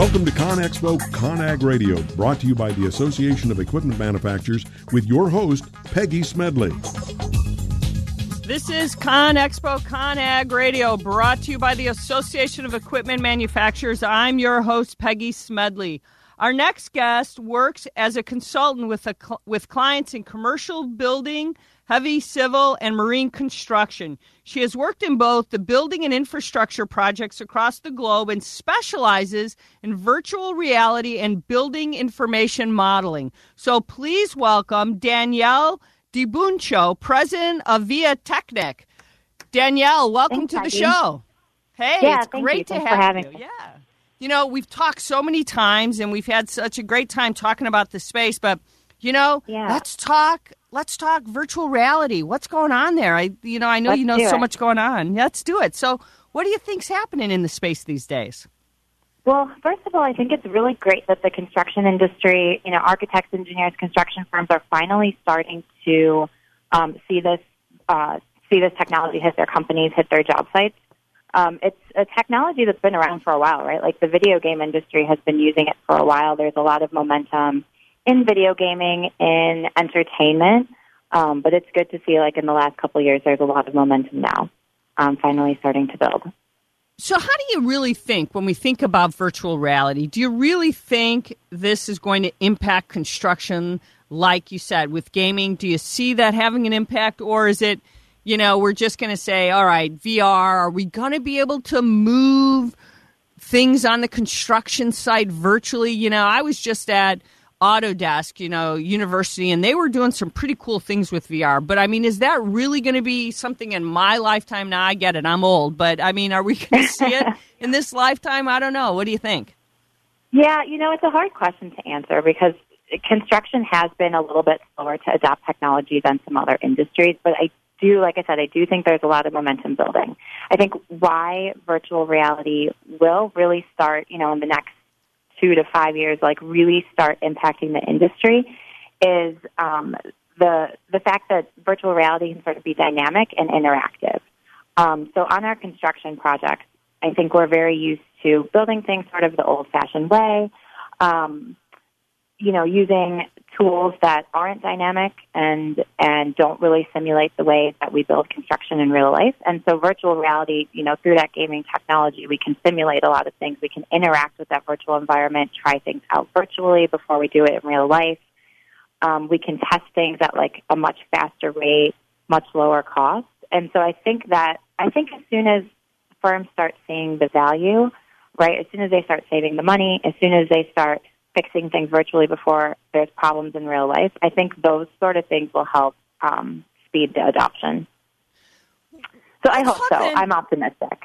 Welcome to ConExpo ConAg Radio, brought to you by the Association of Equipment Manufacturers with your host, Peggy Smedley. This is ConExpo ConAg Radio, brought to you by the Association of Equipment Manufacturers. I'm your host, Peggy Smedley. Our next guest works as a consultant with, a, with clients in commercial building, heavy civil, and marine construction. She has worked in both the building and infrastructure projects across the globe and specializes in virtual reality and building information modeling. So please welcome Danielle Dy Buncio, president of VIATechnik. Danielle, welcome Thanks, to the show. Hey, Yeah, it's great you. to Thanks have for having you. me. Yeah. You know, we've talked so many times and we've had such a great time talking about the space, but you know, Yeah. let's talk let's talk virtual reality. What's going on there? I you know, I know Let's you know so it. much going on. Let's do it. So, what do you think's happening in the space these days? Well, first of all, I think it's really great that the construction industry, you know, architects, engineers, construction firms are finally starting to um, see this uh, see this technology hit their companies, hit their job sites. Um, it's a technology that's been around for a while, right? Like the video game industry has been using it for a while. There's a lot of momentum in video gaming, in entertainment, um, but it's good to see, like in the last couple years, there's a lot of momentum now, um, finally starting to build. So, how do you really think when we think about virtual reality? Do you really think this is going to impact construction, like you said, with gaming? Do you see that having an impact, or is it, you know, we're just going to say, all right, VR, are we going to be able to move things on the construction site virtually? You know, I was just at Autodesk, you know, university, and they were doing some pretty cool things with VR. But I mean, is that really going to be something in my lifetime? Now I get it, I'm old, but I mean, are we going to see it in this lifetime? I don't know. What do you think? Yeah, you know, it's a hard question to answer because construction has been a little bit slower to adopt technology than some other industries, but I do, like I said, I do think there's a lot of momentum building. I think why virtual reality will really start, you know, in the next two to five years, like really start impacting the industry is um, the the fact that virtual reality can sort of be dynamic and interactive. Um, so on our construction projects, I think we're very used to building things sort of the old-fashioned way. Um, you know, using tools that aren't dynamic and and don't really simulate the way that we build construction in real life. And so virtual reality, you know, through that gaming technology, we can simulate a lot of things. We can interact with that virtual environment, try things out virtually before we do it in real life. Um, we can test things at like a much faster rate, much lower cost. And so I think that I think as soon as firms start seeing the value, right, as soon as they start saving the money, as soon as they start fixing things virtually before there's problems in real life, I think those sort of things will help um, speed the adoption. So I hope so. I'm optimistic.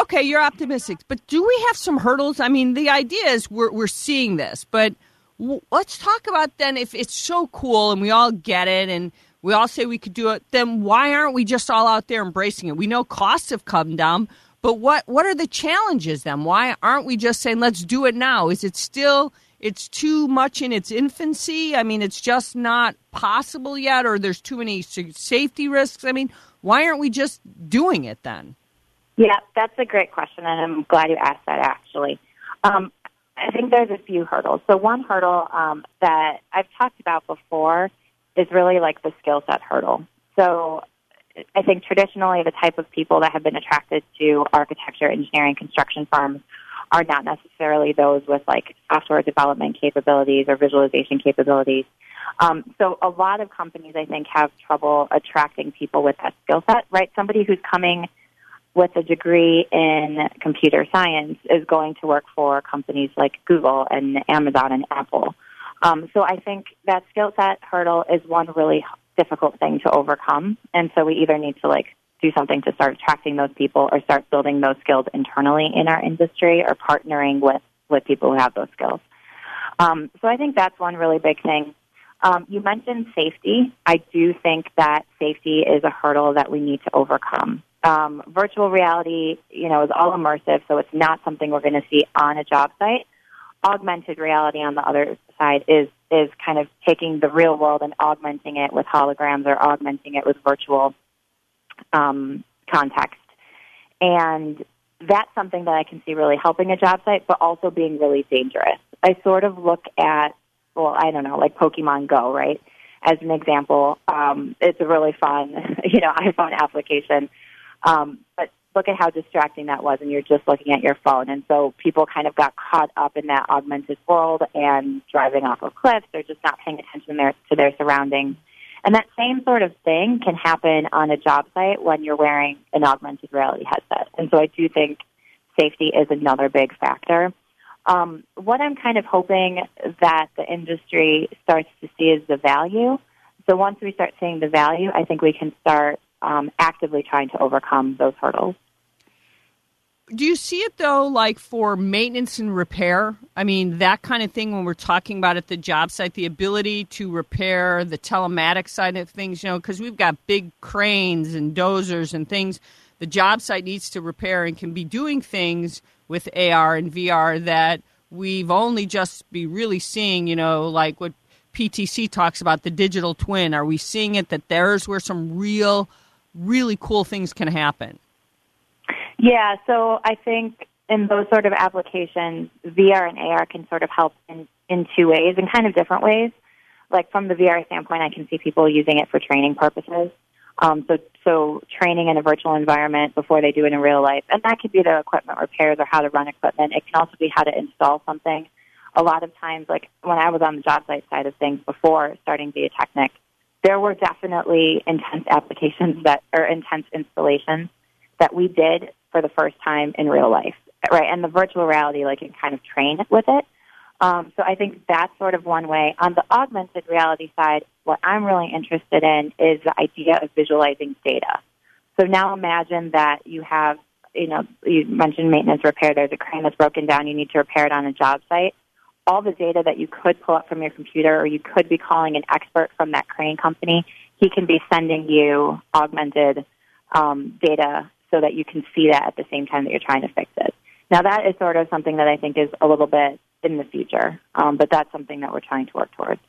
Okay, you're optimistic, but do we have some hurdles? I mean, the idea is we're we're seeing this, but w- let's talk about then if it's so cool and we all get it and we all say we could do it, then why aren't we just all out there embracing it? We know costs have come down, but what what are the challenges then? Why aren't we just saying let's do it now? Is it still it's too much in its infancy? I mean, it's just not possible yet or there's too many safety risks? I mean, why aren't we just doing it then? Yeah, that's a great question, and I'm glad you asked that actually. Um, I think there's a few hurdles. So, one hurdle um, that I've talked about before is really like the skill set hurdle. So, I think traditionally the type of people that have been attracted to architecture, engineering, construction firms are not necessarily those with like software development capabilities or visualization capabilities. Um, so a lot of companies, I think, have trouble attracting people with that skill set, right? Somebody who's coming with a degree in computer science is going to work for companies like Google and Amazon and Apple. Um, so I think that skill set hurdle is one really difficult thing to overcome, and so we either need to like do something to start attracting those people or start building those skills internally in our industry or partnering with with people who have those skills. Um, so I think that's one really big thing. Um, you mentioned safety. I do think that safety is a hurdle that we need to overcome. Um, virtual reality, you know, is all immersive, so it's not something we're going to see on a job site. Augmented reality, on the other side, is is kind of taking the real world and augmenting it with holograms or augmenting it with virtual um, context. And that's something that I can see really helping a job site, but also being really dangerous. I sort of look at, well, I don't know, like Pokemon Go, right? As an example, um, it's a really fun, you know, iPhone application. Um, but look at how distracting that was, and you're just looking at your phone. And so people kind of got caught up in that augmented world and driving off of cliffs or just not paying attention there, to their surroundings. And that same sort of thing can happen on a job site when you're wearing an augmented reality headset. And so I do think safety is another big factor. Um, what I'm kind of hoping that the industry starts to see is the value. So once we start seeing the value, I think we can start um, actively trying to overcome those hurdles. Do you see it though, like for maintenance and repair? I mean, that kind of thing when we're talking about at the job site, the ability to repair the telematics side of things, you know, because we've got big cranes and dozers and things. The job site needs to repair and can be doing things with AR and VR that we've only just be really seeing, you know, like what PTC talks about the digital twin. Are we seeing it that there's where some real, really cool things can happen? Yeah, so I think in those sort of applications, VR and AR can sort of help in, in two ways, in kind of different ways. Like from the VR standpoint, I can see people using it for training purposes. Um, so, so training in a virtual environment before they do it in real life, and that could be the equipment repairs or how to run equipment. It can also be how to install something. A lot of times, like when I was on the job site side of things before starting VIATechnik, there were definitely intense applications that or intense installations that we did for the first time in real life, right? And the virtual reality, like, can kind of train with it. Um, so I think that's sort of one way. On the augmented reality side, what I'm really interested in is the idea of visualizing data. So now imagine that you have, you know, you mentioned maintenance repair. There's a crane that's broken down. You need to repair it on a job site. All the data that you could pull up from your computer, or you could be calling an expert from that crane company, he can be sending you augmented um, data so that you can see that at the same time that you're trying to fix it. Now, that is sort of something that I think is a little bit in the future, um, but that's something that we're trying to work towards.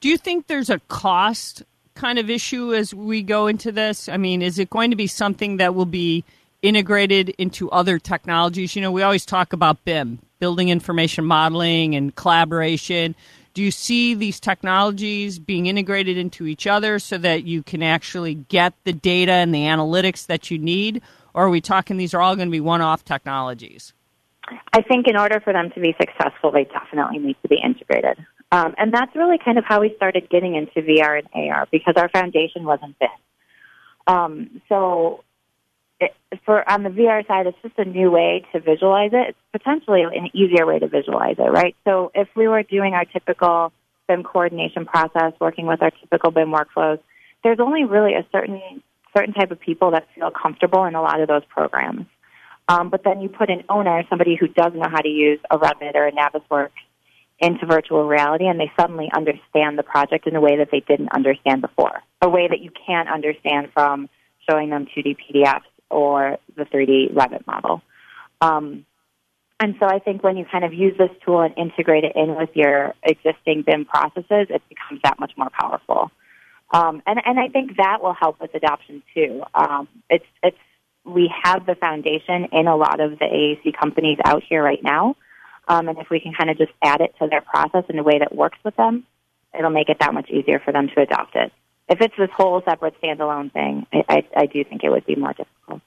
Do you think there's a cost kind of issue as we go into this? I mean, is it going to be something that will be integrated into other technologies? You know, we always talk about BIM, building information modeling and collaboration. Do you see these technologies being integrated into each other so that you can actually get the data and the analytics that you need? Or are we talking these are all going to be one off technologies? I think in order for them to be successful, they definitely need to be integrated. Um, and that's really kind of how we started getting into VR and AR because our foundation wasn't this. Um, so it, for on the VR side, it's just a new way to visualize it. It's potentially an easier way to visualize it, right? So if we were doing our typical BIM coordination process, working with our typical BIM workflows, there's only really a certain certain type of people that feel comfortable in a lot of those programs. Um, but then you put an owner, somebody who does know how to use a Revit or a Navisworks into virtual reality, and they suddenly understand the project in a way that they didn't understand before, a way that you can't understand from showing them 2D PDFs or the 3D Revit model. Um, and so I think when you kind of use this tool and integrate it in with your existing BIM processes, it becomes that much more powerful. Um, and, and I think that will help with adoption too. Um, it's, it's, we have the foundation in a lot of the AEC companies out here right now. Um, and if we can kind of just add it to their process in a way that works with them, it'll make it that much easier for them to adopt it if it's this whole separate standalone thing, I, I, I do think it would be more difficult.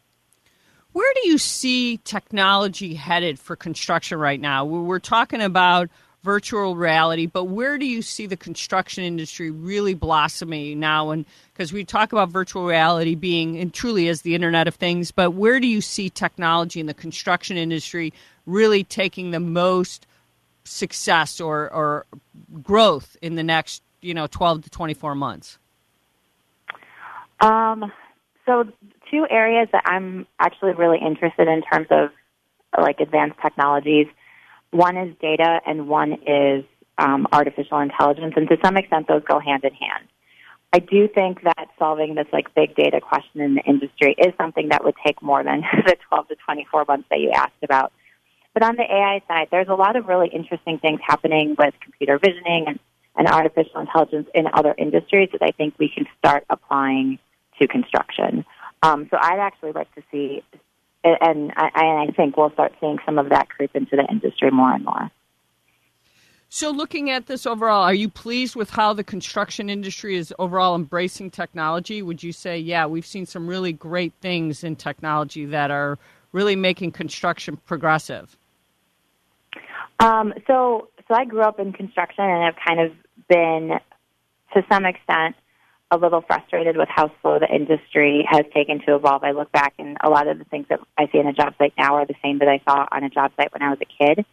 Where do you see technology headed for construction right now? We're talking about virtual reality, but where do you see the construction industry really blossoming now? And because we talk about virtual reality being and truly as the Internet of Things, but where do you see technology in the construction industry really taking the most success or, or growth in the next you know 12 to 24 months? Um, so two areas that I'm actually really interested in terms of like advanced technologies. One is data, and one is um, artificial intelligence, and to some extent, those go hand in hand. I do think that solving this like big data question in the industry is something that would take more than the 12 to 24 months that you asked about. But on the AI side, there's a lot of really interesting things happening with computer visioning and, and artificial intelligence in other industries that I think we can start applying to construction. Um, so I'd actually like to see and I, and I think we'll start seeing some of that creep into the industry more and more. So, looking at this overall, are you pleased with how the construction industry is overall embracing technology? Would you say, yeah, we've seen some really great things in technology that are really making construction progressive? Um, so, so I grew up in construction and have kind of been, to some extent, a little frustrated with how slow the industry has taken to evolve. I look back and a lot of the things that I see in a job site now are the same that I saw on a job site when I was a kid.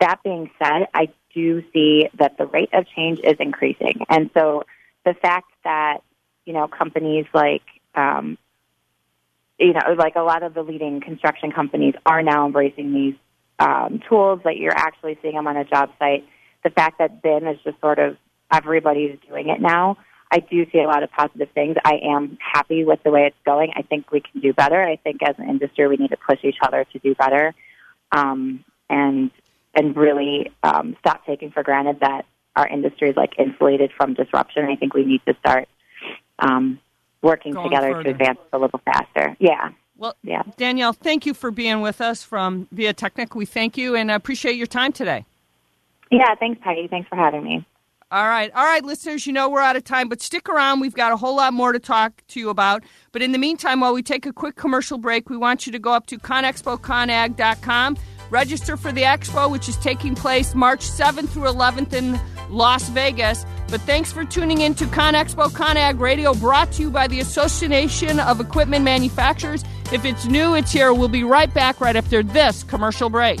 That being said, I do see that the rate of change is increasing. And so the fact that, you know, companies like, um, you know, like a lot of the leading construction companies are now embracing these um, tools that you're actually seeing them on a job site. The fact that BIM is just sort of everybody's doing it now. I do see a lot of positive things. I am happy with the way it's going. I think we can do better. I think as an industry, we need to push each other to do better. Um, and and really um, stop taking for granted that our industry is like insulated from disruption. I think we need to start um, working Going together further. to advance a little faster. Yeah. Well, Yeah. Danielle, thank you for being with us from VIATechnik. We thank you and appreciate your time today. Yeah. Thanks, Peggy. Thanks for having me. All right. All right, listeners, you know we're out of time, but stick around. We've got a whole lot more to talk to you about. But in the meantime, while we take a quick commercial break, we want you to go up to conexpoconag.com, register for the expo, which is taking place March 7th through 11th in Las Vegas. But thanks for tuning in to ConExpo ConAg Radio, brought to you by the Association of Equipment Manufacturers. If it's new, it's here. We'll be right back right after this commercial break.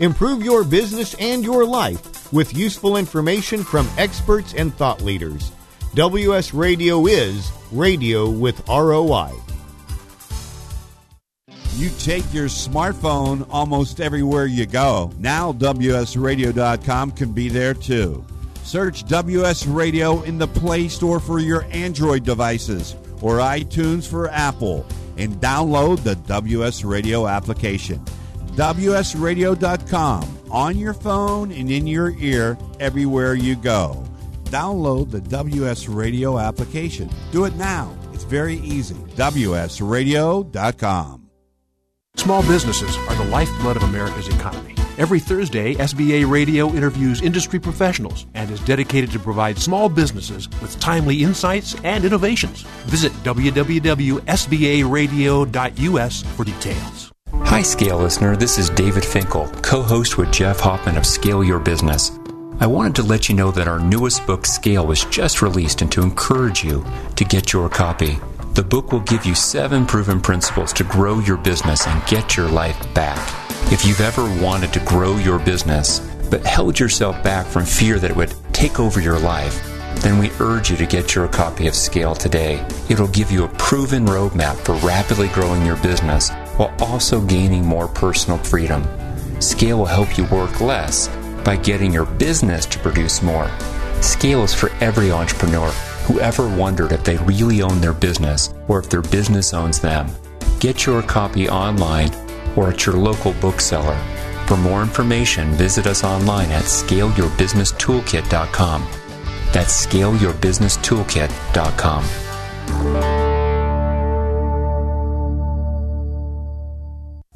Improve your business and your life with useful information from experts and thought leaders. WS Radio is radio with ROI. You take your smartphone almost everywhere you go. Now, WSRadio.com can be there too. Search WS Radio in the Play Store for your Android devices or iTunes for Apple and download the WS Radio application. WSRadio.com on your phone and in your ear everywhere you go. Download the WS Radio application. Do it now. It's very easy. WSRadio.com. Small businesses are the lifeblood of America's economy. Every Thursday, SBA Radio interviews industry professionals and is dedicated to provide small businesses with timely insights and innovations. Visit www.sbaradio.us for details. Hi, Scale listener. This is David Finkel, co host with Jeff Hoffman of Scale Your Business. I wanted to let you know that our newest book, Scale, was just released and to encourage you to get your copy. The book will give you seven proven principles to grow your business and get your life back. If you've ever wanted to grow your business, but held yourself back from fear that it would take over your life, then we urge you to get your copy of Scale today. It'll give you a proven roadmap for rapidly growing your business while also gaining more personal freedom. Scale will help you work less by getting your business to produce more. Scale is for every entrepreneur who ever wondered if they really own their business or if their business owns them. Get your copy online or at your local bookseller. For more information, visit us online at scaleyourbusinesstoolkit.com. That's scaleyourbusinesstoolkit.com.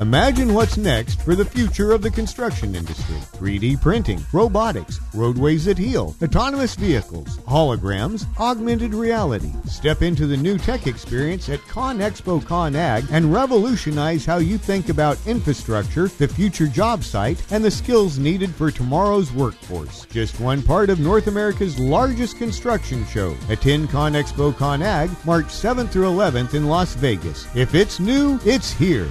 Imagine what's next for the future of the construction industry 3D printing, robotics, roadways that heal, autonomous vehicles, holograms, augmented reality. Step into the new tech experience at ConExpo ConAg and revolutionize how you think about infrastructure, the future job site, and the skills needed for tomorrow's workforce. Just one part of North America's largest construction show. Attend ConExpo ConAg March 7th through 11th in Las Vegas. If it's new, it's here.